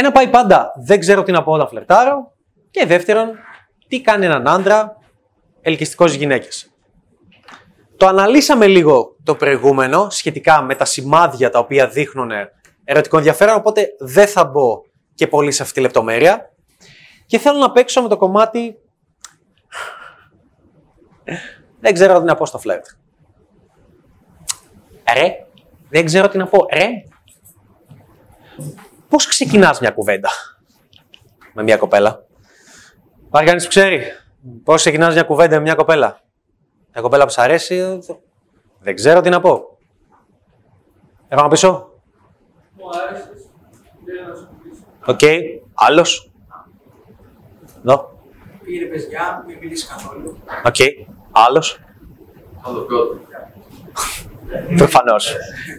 Ένα πάει πάντα, δεν ξέρω τι να πω όταν φλερτάρω. Και δεύτερον, τι κάνει έναν άντρα ελκυστικός στις γυναίκες. Το αναλύσαμε λίγο το προηγούμενο σχετικά με τα σημάδια τα οποία δείχνουν ερωτικό ενδιαφέρον, οπότε δεν θα μπω και πολύ σε αυτή τη λεπτομέρεια. Και θέλω να παίξω με το κομμάτι... Δεν ξέρω τι να πω στο φλερτ. Ρε, δεν ξέρω τι να πω. Ρε, πώς ξεκινάς μια κουβέντα με μια κοπέλα; Υπάρχει κανείς που ξέρει πώς ξεκινάς μια κουβέντα με μια κοπέλα; Μια κοπέλα που σ' αρέσει, δεν ξέρω τι να πω. Επάνω πίσω. Οκ. Okay. Άλλος; Εδώ. Πήρε παιδιά, μην μιλήσεις καθόλου. Οκ. Okay. Άλλος. Προφανώς.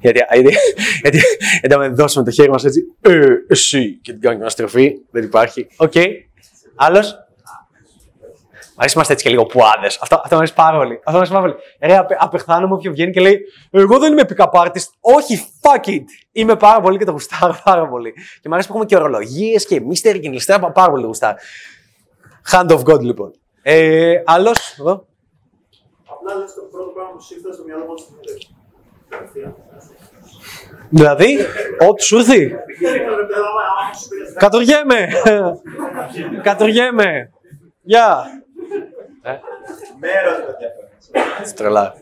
γιατί, γιατί, γιατί, γιατί αν δώσουμε το χέρι μας έτσι, ε, εσύ, και την κάνουμε μια στροφή, δεν υπάρχει. Οκ. Okay. Άλλος; Μ' αρέσει είμαστε έτσι και λίγο PUAδες. Αυτό, αυτό μου αρέσει πάρα πολύ. Αυτό μου αρέσει πάρα πολύ. Ρε, απε, απεχθάνομαι όποιος βγαίνει και λέει Εγώ δεν είμαι pick-up artist. Όχι, fuck it. Είμαι πάρα πολύ και το γουστάρω πάρα πολύ. Και μου αρέσει που έχουμε και ορολογίες και Mystery και Mystery. Πάρα πολύ γουστάρω. Hand of God, λοιπόν. Ε, Άλλος, εδώ. Απλά λες το πρώτο πράγμα που σου ήρθε στο μυαλό μου Δηλαδή, ό,τι σου έρθει. Κατουργέμαι. Κατουργέμαι. Γεια. Μέρος του ενδιαφέρον. Τρελά.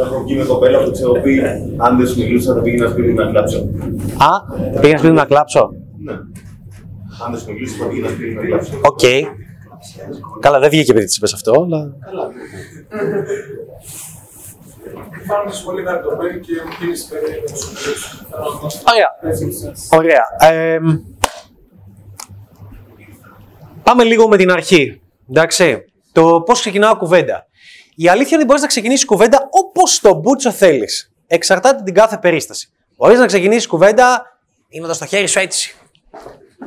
Έχω βγει με κοπέλα που ξέρω πει αν δεν σου μιλούσα θα πήγαινα σπίτι να κλάψω. Α, πήγα σπίτι να κλάψω; Ναι. Αν δεν σου μιλούσα θα πήγαινα σπίτι να κλάψω. Οκ. Καλά, δεν βγήκε επειδή της είπες αυτό, αλλά. Πάμε στο πολύ να το πει και μου πήρες περίπου. Ωραία. Ωραία. Εμ, πάμε λίγο με την αρχή. Εντάξει. Το πώς ξεκινάω κουβέντα. Η αλήθεια είναι ότι μπορείς να ξεκινήσεις κουβέντα όπως τον πούτσο θέλεις. Εξαρτάται την κάθε περίσταση. Μπορείς να ξεκινήσεις κουβέντα δίνοντα το χέρι σου έτσι.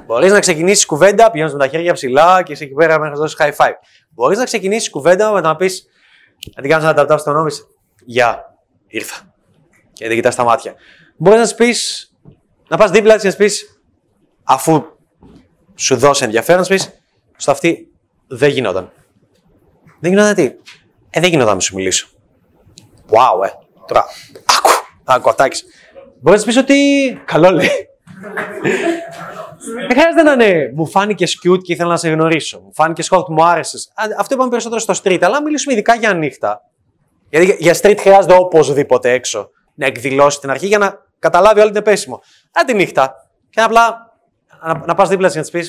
Μπορείς να ξεκινήσεις κουβέντα πηγαίνοντας με τα χέρια ψηλά και είσαι εκεί πέρα μέχρι να δώσεις high five. Μπορείς να ξεκινήσεις κουβέντα με το να πεις να την κάνεις ένα ταπτάπ στον νόμι. Γεια, ήρθα. Και δεν κοιτάς τα μάτια. Μπορείς να πει, να πας δίπλα της και να πεις, αφού σου δώσει ενδιαφέρον, να πεις, στο αυτή δεν γινόταν. Δεν γινόταν τι; Ε, δεν γινόταν να σου μιλήσω. Wow, ε. Τώρα, άκου, άκου, αυτάκι. Μπορείς να πεις ότι. Καλό λέει. Δεν χρειάζεται να είναι μου φάνηκε cute και ήθελα να σε γνωρίσω. Μου φάνηκε hot, μου άρεσε. Αυτό είπαμε περισσότερο στο street. Αλλά μιλήσουμε ειδικά για νύχτα. Γιατί για street χρειάζεται οπωσδήποτε έξω να εκδηλώσει την αρχή για να καταλάβει όλη την επέσημο. Αν τη νύχτα. Και απλά να, να πα δίπλα τη να τη πει.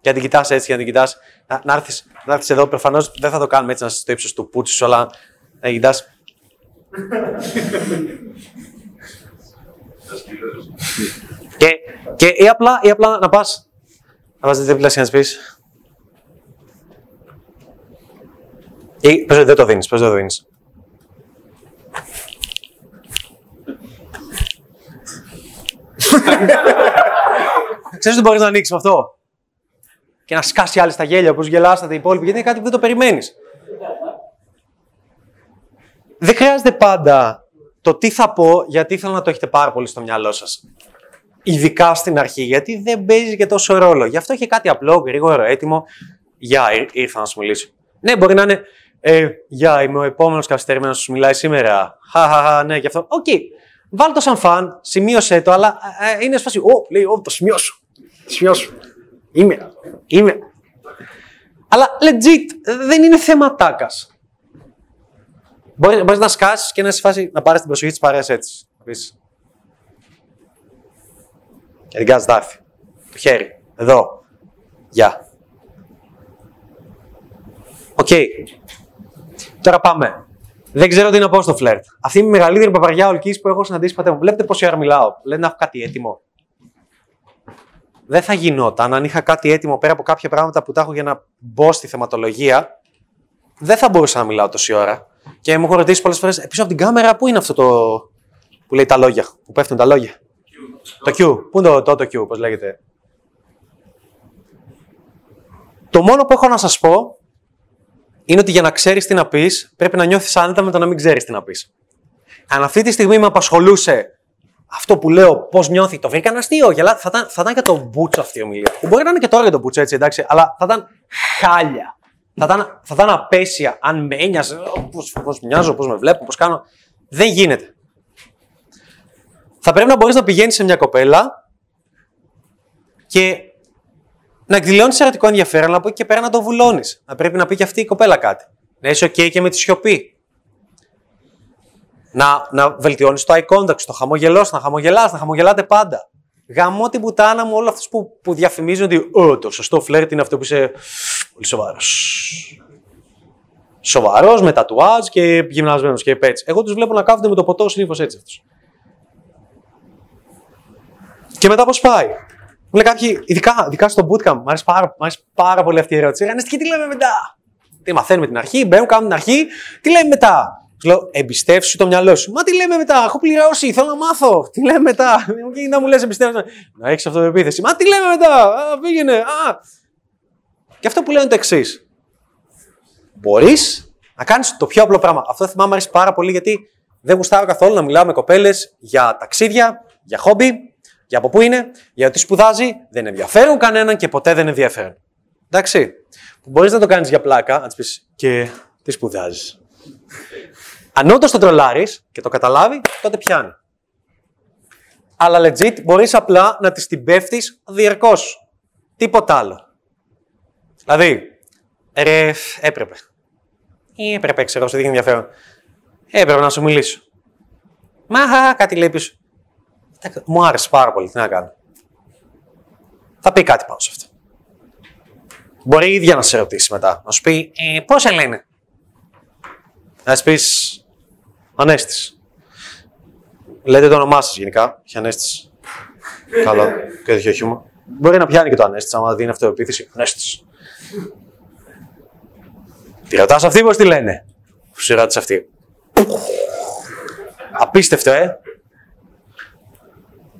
Και να την κοιτά έτσι, και να την κοιτά. Να, να έρθει να έρθεις εδώ. Προφανώ δεν θα το κάνουμε έτσι να είσαι στο ύψο του πούτσι, αλλά να κοιτά. Και, και ή, απλά, ή απλά να πας. Να πας δίπλα και να τη πει. Ή πες ότι δεν το δίνεις, πες ότι δεν το δίνεις. Ξέρεις ότι μπορείς να ανοίξεις με αυτό; Και να σκάσει άλλη στα γέλια όπως γελάσατε οι υπόλοιποι, γιατί είναι κάτι που δεν το περιμένεις. Δεν χρειάζεται πάντα το τι θα πω, γιατί θέλω να το έχετε πάρα πολύ στο μυαλό σας. Ειδικά στην αρχή, γιατί δεν παίζει και τόσο ρόλο. Γι' αυτό έχει κάτι απλό, γρήγορο, έτοιμο. Γεια, ήρθα να σου μιλήσω. Ναι, μπορεί να είναι ε, γεια, είμαι ο επόμενος καθυστερημένο που σου μιλάει σήμερα. Χαχαχα, ναι, γι' αυτό. Οκ. Okay. Βάλ το σαν φαν, σημείωσέ το, αλλά ε, ε είναι σφασί. Ω, λέει, ω, το σημειώσω. Το σημειώσω. Είμαι. Είμαι. Αλλά legit, δεν είναι θέμα τάκας. Μπορεί, μπορείς να σκάσεις και να σε φάση να πάρεις την προσοχή της παρέας έτσι. Να πεις. Και την κάτσε έρθει. Το χέρι. Εδώ. Γεια. Οκ. Okay. Τώρα πάμε. Δεν ξέρω τι να πω στο φλερτ. Αυτή είναι η μεγαλύτερη παπαριά ολική που έχω συναντήσει πατέρα μου. Βλέπετε πόση ώρα μιλάω. Λένε να έχω κάτι έτοιμο. Δεν θα γινόταν αν είχα κάτι έτοιμο πέρα από κάποια πράγματα που τα έχω για να μπω στη θεματολογία. Δεν θα μπορούσα να μιλάω τόση ώρα. Και μου έχω ρωτήσει πολλές φορές «Ε, πίσω από την κάμερα, πού είναι αυτό το. που λέει τα λόγια, που πέφτουν τα λόγια; Το Q. Πού είναι το, το, το Q, πώς λέγεται; Το μόνο που έχω να σας πω είναι ότι για να ξέρεις τι να πεις, πρέπει να νιώθεις άνετα με το να μην ξέρεις τι να πεις. Αν αυτή τη στιγμή με απασχολούσε αυτό που λέω, πώς νιώθει, το βρήκαν αστείο. Γελά, θα, ήταν, θα ήταν για τον Μπούτσο αυτή η ομιλία. Που μπορεί να είναι και τώρα για τον Μπούτσο, έτσι, εντάξει, αλλά θα ήταν χάλια. Θα ήταν, θα ήταν απέσια αν με ένοιαζε, πώς μοιάζω, πώς με βλέπω, πώς κάνω. Δεν γίνεται. Θα πρέπει να μπορείς να πηγαίνεις σε μια κοπέλα και να εκδηλώνεις ερωτικό ενδιαφέρον, αλλά από εκεί και πέρα να το βουλώνεις. Να πρέπει να πει και αυτή η κοπέλα κάτι. Να είσαι OK και με τη σιωπή. Να, να βελτιώνεις το eye contact, το χαμογελός, να χαμογελάς, να χαμογελάτε πάντα. Γαμώ την πουτάνα μου όλους αυτούς που, που διαφημίζουν ότι «Ω, το σωστό φλερτ είναι αυτό που είσαι πολύ σοβαρός. Σοβαρός, με τατουάζ και γυμνασμένος και έτσι. Εγώ τους βλέπω να κάθονται με το ποτό συνήθως έτσι αυτούς. Και μετά πώς πάει; Μου λέει κάποιοι, ειδικά, ειδικά στο bootcamp, μου αρέσει πάρα, πάρα πολύ αυτή η ερώτηση. Ρανέστη, και τι λέμε μετά; Τι μαθαίνουμε την αρχή, μπαίνουμε, κάνουμε την αρχή, τι λέμε μετά; Τους λέω, εμπιστεύσου το μυαλό σου. Μα τι λέμε μετά, έχω πληρώσει, θέλω να μάθω. Τι λέμε μετά; Και να μου λες, εμπιστεύσου. Να έχεις αυτοεπίθεση. Μα τι λέμε μετά, α, πήγαινε. Α. Και αυτό που λέω είναι το εξής. Μπορείς να κάνεις το πιο απλό πράγμα. Αυτό θυμάμαι αρέσει πάρα πολύ γιατί δεν γουστάρω καθόλου να μιλάω με κοπέλες για ταξίδια, για χόμπι, για από πού είναι, για τι σπουδάζει, δεν ενδιαφέρουν κανέναν και ποτέ δεν ενδιαφέρουν. Εντάξει. Μπορείς να το κάνεις για πλάκα, να της πεις και τι σπουδάζεις. Αν όντως το τρολάρεις και το καταλάβει, τότε πιάνει. Αλλά legit μπορείς απλά να της την πέφτεις διαρκώς. Τίποτα άλλο. Δηλαδή, ρε, έπρεπε. Ή έπρεπε, ξέρω, σε δείχνει ενδιαφέρον. Έπρεπε να σου μιλήσω. Μα, κάτι λέει πίσω. Μου άρεσε πάρα πολύ. Τι να κάνω. Θα πει κάτι πάνω σε αυτό. Μπορεί η ίδια να σε ρωτήσει μετά. Να σου πει, ε, πώς λένε. Να σου πεις, Ανέστης. Λέτε το όνομά σας γενικά. Έχει Ανέστης. Καλό. Και τέτοιο χιούμα. Μπορεί να πιάνει και το Ανέστης, άμα δίνει αυτοεπίθεση. Ανέστης. Τη ρωτάς αυτή, πώς τη λένε; Που σε ρώτησε αυτή. Απίστευτο, ε.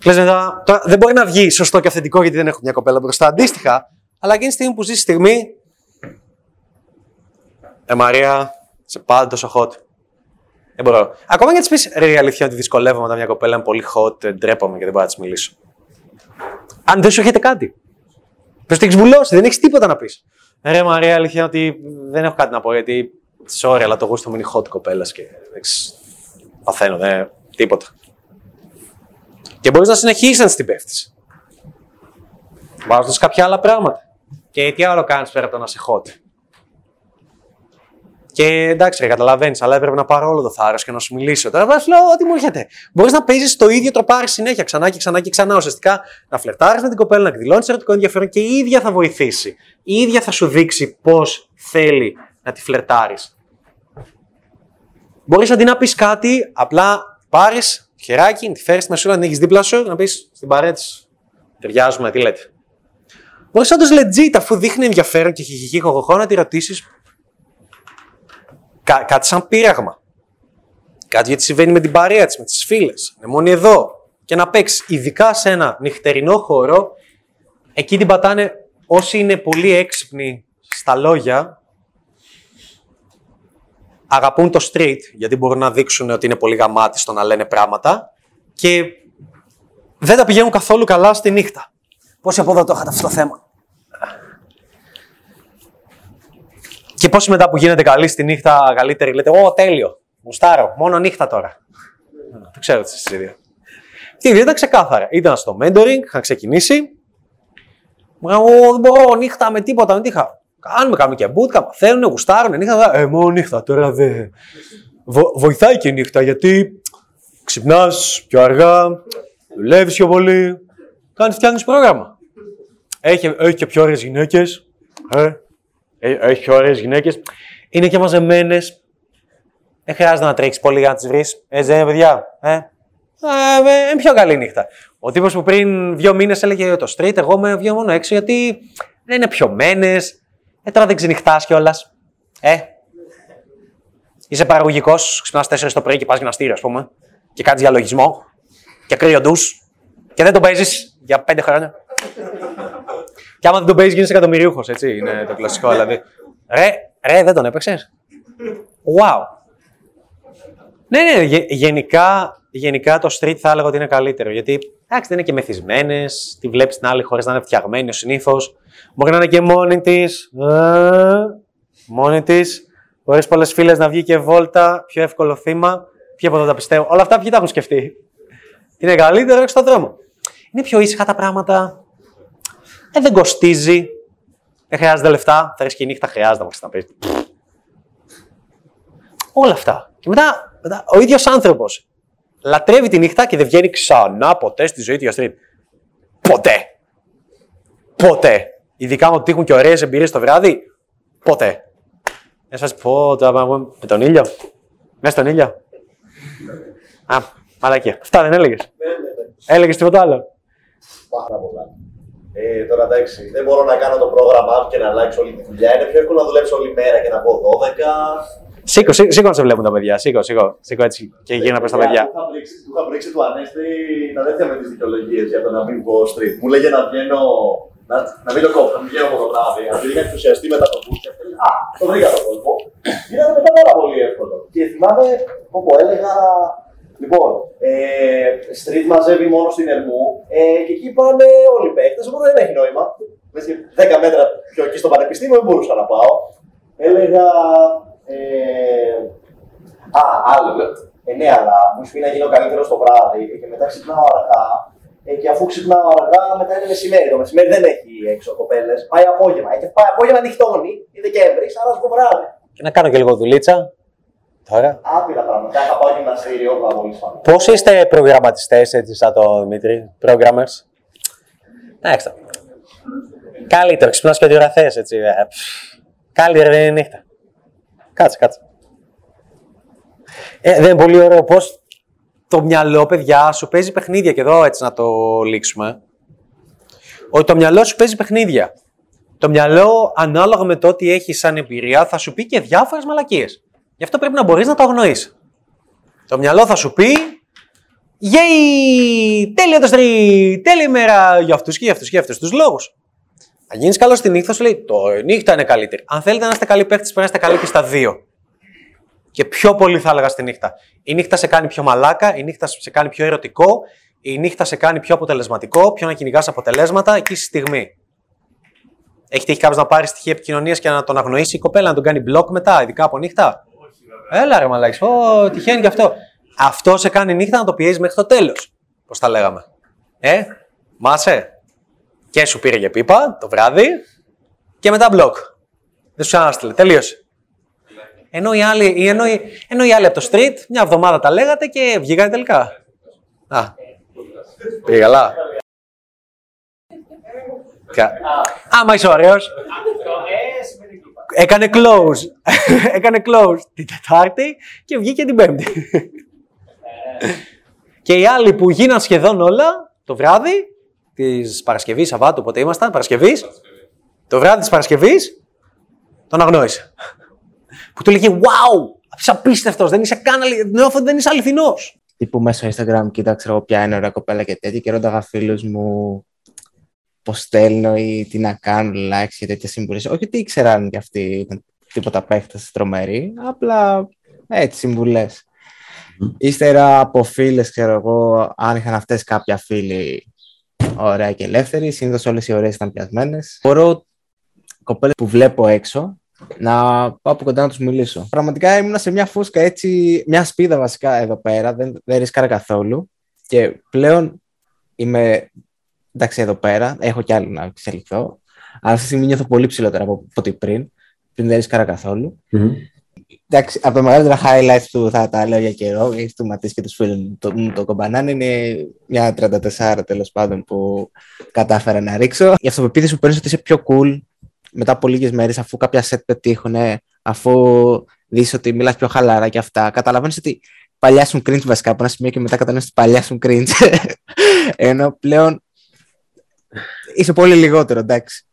Λες μετά, τώρα δεν μπορεί να βγει σωστό και αυθεντικό γιατί δεν έχω μια κοπέλα μπροστά. Αντίστοιχα, αλλά εκείνη τη στιγμή που ζεις στιγμή. Ε, Μαρία, σε πάντα τόσο hot. Δεν μπορώ. Ακόμα και της πεις ρε, η αλήθεια ότι δυσκολεύομαι όταν μια κοπέλα είναι πολύ hot, ντρέπομαι και δεν μπορώ να της μιλήσω. Αν δεν σου έχετε κάτι. Πες το έχεις βουλώσει, δεν έχεις τίποτα να πεις. Ρε Μαρία, αλήθεια ότι δεν έχω κάτι να πω γιατί. Sorry, αλλά το γούστο μου είναι hot κοπέλας και. Παθαίνω, δεν. Τίποτα. Και μπορείς να συνεχίσεις να την πέφτεις. Βάζοντας κάποια άλλα πράγματα. Και τι άλλο κάνεις πέρα από το να σε hot; Και εντάξει, καταλαβαίνεις, αλλά έπρεπε να πάρω όλο το θάρρος και να σου μιλήσω. Τώρα βάζει λέω ό,τι μου έρχεται. Μπορείς να παίζεις το ίδιο τροπάρι συνέχεια, ξανά και ξανά και ξανά. Ουσιαστικά να φλερτάρεις με την κοπέλα, να εκδηλώνεις ερωτικό ενδιαφέρον και η ίδια θα βοηθήσει. Η ίδια θα σου δείξει πώς θέλει να τη φλερτάρεις. Μπορείς αντί να πεις κάτι, απλά πάρεις χεράκι, τη φέρεις στη μεσούλα, την έχεις δίπλα σου, να πεις στην παρέτ. Ταιριάζουμε, τι λέτε. Μπορείς όντως legit, αφού δείχνει ενδιαφέρον και χιχιχί χοχοχό, να τη ρωτήσεις Κά, κάτι σαν πείραγμα. Κάτι γιατί συμβαίνει με την παρέα της, με τις φίλες. Είναι μόνοι εδώ. Και να παίξεις, ειδικά σε ένα νυχτερινό χώρο, εκεί την πατάνε όσοι είναι πολύ έξυπνοι στα λόγια, αγαπούν το street, γιατί μπορούν να δείξουν ότι είναι πολύ γαμάτι στο να λένε πράγματα και δεν τα πηγαίνουν καθόλου καλά στη νύχτα. Πόσοι από εδώ το είχατε αυτό το θέμα; Και πόσοι μετά που γίνεται καλή στη νύχτα, καλύτερη, λέτε, Ω, τέλειο. Μουστάρω, μόνο νύχτα τώρα. Το ξέρω τι εσεί δύο. Και οι ήταν ξεκάθαρα. Ήταν στο mentoring, είχαν ξεκινήσει. Μου δεν μπορώ νύχτα με τίποτα, με τύχα. Κάνουμε, κάνουμε και bootcamp, μαθαίνουν, γουστάρουν νύχτα. Ε, μόνο νύχτα τώρα δεν. Βο, βοηθάει και η νύχτα γιατί ξυπνάς πιο αργά, δουλεύεις πιο πολύ, κάνεις φτιάχνεις πρόγραμμα. Έχει, έχει και πιο ωραίες γυναίκες. Ε, έχει πιο ωραίες γυναίκες. Είναι και μαζεμένες. Δεν χρειάζεται να τρέξεις πολύ για να τις βρεις. Έτσι δεν είναι, παιδιά. Ε. Ε, είναι πιο καλή νύχτα. Ο τύπος που πριν δύο μήνες έλεγε το street, εγώ με βγαίνω μόνο έξω γιατί δεν είναι πιωμένες, ε, τώρα δεν ξενυχτάς κιόλας. Ε. Είσαι παραγωγικός, ξυπνάς 4 το πρωί και πας γυμναστήριο, ας πούμε. Και κάνεις διαλογισμό. Και κρύο ντους. Και δεν τον παίζεις για 5 χρόνια. και άμα δεν τον παίζεις, γίνεσαι εκατομμυρίουχος, έτσι. Είναι το κλασικό, δηλαδή. Ρε, ρε, δεν τον έπαιξες; Wow. Ναι, ναι, γενικά γενικά το street θα έλεγα ότι είναι καλύτερο. Γιατί εντάξει, δεν είναι και μεθυσμένες, τη βλέπεις την άλλη χωρίς να είναι φτιαγμένη ο συνήθως. Μπορεί να είναι και μόνη της. Μόνη της. Χωρί πολλές φίλες να βγει και βόλτα. Πιο εύκολο θύμα. Ποιοι από εδώ τα πιστεύω. Όλα αυτά ποιοι τα έχουν σκεφτεί; Τι είναι καλύτερο, έξω στον δρόμο. Είναι πιο ήσυχα τα πράγματα. Ε, δεν κοστίζει. Δεν χρειάζεται λεφτά. Θα και η νύχτα χρειάζεται να πεις. Όλα αυτά. Και μετά, μετά ο ίδιος άνθρωπος λατρεύει τη νύχτα και δεν βγαίνει ξανά ποτέ στη ζωή του για street. Ποτέ. Ποτέ. Ειδικά μου τύχουν και ωραίες εμπειρίες το βράδυ. Ποτέ. Να σας πω τώρα με τον ήλιο. Μέσα στον ήλιο. Α, μαλακία. Αυτά δεν έλεγες. Έλεγες τίποτα άλλο. Πάρα πολλά. Ε, τώρα εντάξει, δεν μπορώ να κάνω το πρόγραμμα και να αλλάξω όλη τη δουλειά. Είναι πιο εύκολο να δουλέψω όλη μέρα και να πω 12. Σήκω, σήκω, να σε βλέπουν τα παιδιά. Σήκω, σήκω, σήκω έτσι και γίνα προς τα παιδιά. Του είχα πρίξει του Ανέστη τα τέτοια με τις δικαιολογίες για το να μην βγω street. Μου λέγε να βγαίνω. Να, να μην το κόψω, να μην βγαίνω από το βράδυ. Αν είχα ενθουσιαστεί μετά το boost, α, το βρήκα το κόλπο. Ήταν μετά πάρα πολύ εύκολο. Και θυμάμαι όπου έλεγα. Λοιπόν, ε, street μαζεύει μόνο στην Ερμού ε, και εκεί πάνε όλοι οι παίκτες, οπότε δεν έχει νόημα. 10 μέτρα πιο εκεί στο πανεπιστήμιο δεν μπορούσα να πάω. Έλεγα ε, α, άλλο. Ε, ναι, αλλά μου πει να γίνω καλύτερος το βράδυ και μετά ξυπνάω αργά. Ε, και αφού ξυπνάω αργά, μετά είναι μεσημέρι. Το μεσημέρι δεν έχει έξω κοπέλες. Πάει απόγευμα. Ε, και πάει απόγευμα νυχτώνει, είναι Δεκέμβρη, άρα στο βράδυ. Και να κάνω και λίγο δουλίτσα. Τώρα. Άπειρα πράγματα. Θα πάω γυμναστήριο, πάρα πολύ σπάνιο. Πώς είστε προγραμματιστές έτσι σαν τον Δημήτρη, programmers; Εντάξει. Καλύτερο, ξυπνάς και δύο έτσι. Ε, καλύτερα δεν είναι νύχτα. Κάτσε, κάτσε. Ε, δεν είναι πολύ ωραίο πώς το μυαλό, παιδιά, σου παίζει παιχνίδια. Και εδώ έτσι να το λήξουμε. Ότι το μυαλό σου παίζει παιχνίδια. Το μυαλό, ανάλογα με το τι έχει σαν εμπειρία, θα σου πει και διάφορες μαλακίες. Γι' αυτό πρέπει να μπορείς να το αγνοήσει. Το μυαλό θα σου πει. Γεια! Τέλειο το στρί! Τέλεια ημέρα για αυτούς και για αυτούς και για αυτούς τους λόγους. Αν γίνεις καλός στη νύχτα, σου λέει το νύχτα είναι καλύτερη. Αν θέλετε να είστε καλοί παίχτε, πρέπει να είστε καλοί και στα δύο. Και πιο πολύ θα έλεγα στη νύχτα. Η νύχτα σε κάνει πιο μαλάκα, η νύχτα σε κάνει πιο ερωτικό, η νύχτα σε κάνει πιο αποτελεσματικό, πιο να κυνηγάς αποτελέσματα εκεί στη στιγμή. Έχει τύχει κάποιος να πάρει στοιχεία επικοινωνίας και να τον αγνοήσει η κοπέλα, να τον κάνει μπλοκ μετά, ειδικά από νύχτα; Έλα ρε μαλάκι, Ω, τυχαίνει και αυτό. Αυτό σε κάνει νύχτα να το πιέζει μέχρι το τέλος. Πώς τα λέγαμε. Ε, μάσε και σου πήρε για πίπα το βράδυ και μετά μπλοκ. Δεν σου ανάστηλε. Τελείωσε. Ενώ οι, άλλοι, ενώ, οι, ενώ οι άλλοι από το street μια εβδομάδα τα λέγατε και βγήκανε τελικά. Α, πήγε καλά. Άμα είσαι ωραίος. Έκανε close. Έκανε close την Τετάρτη και βγήκε την Πέμπτη. και οι άλλοι που γίναν σχεδόν όλα το βράδυ της Παρασκευής, Σαββάτου, πότε ήμασταν, Παρασκευής. Το βράδυ της Παρασκευής τον αγνόησε. Που του λέγε Wow! Είσαι απίστευτος, δεν είσαι καν νιώθω ότι δεν είσαι αληθινός. Τύπου μέσα στο Instagram κοίταξα εγώ ποια είναι ωραία κοπέλα και τέτοια και ρώταγα φίλους μου πώς στέλνω ή τι να κάνω, likes και τέτοια συμβουλές. Όχι ότι ήξεραν κι αυτοί ήταν τίποτα παίχτε τρομεροί, απλά έτσι συμβουλές. Mm. Ύστερα από φίλες, ξέρω εγώ, αν είχαν αυτές κάποια φίλοι ωραία και ελεύθερη. Συνήθως όλες οι ωραίες ήταν πιασμένες. Μπορώ κοπέλες που βλέπω έξω να πάω από κοντά να τους μιλήσω. Πραγματικά ήμουν σε μια φούσκα έτσι, μια σπίδα βασικά εδώ πέρα, δεν, δεν ρίσκαρα καθόλου. Και πλέον είμαι εντάξει εδώ πέρα, έχω κι άλλο να εξελιχθώ. Αλλά αυτή τη στιγμή νιώθω πολύ ψηλότερα από ό,τι πριν. Πριν δεν ρίσκαρα καθόλου. Mm-hmm. Εντάξει, από τα μεγαλύτερα highlights που θα τα λέω για καιρό, γιατί του Ματής και τους φίλους το, το κομπανάν είναι μια 34 τέλος πάντων που κατάφερα να ρίξω. Η αυτοπεποίθηση που παίρνεις ότι είσαι πιο cool μετά από λίγες μέρες, αφού κάποια set πετύχουν, αφού δεις ότι μιλάς πιο χαλαρά και αυτά, καταλαβαίνεις ότι παλιά σου cringe βασικά από ένα σημείο και μετά καταλαβαίνεις ότι παλιά σου cringe. Ενώ πλέον είσαι πολύ λιγότερο, εντάξει.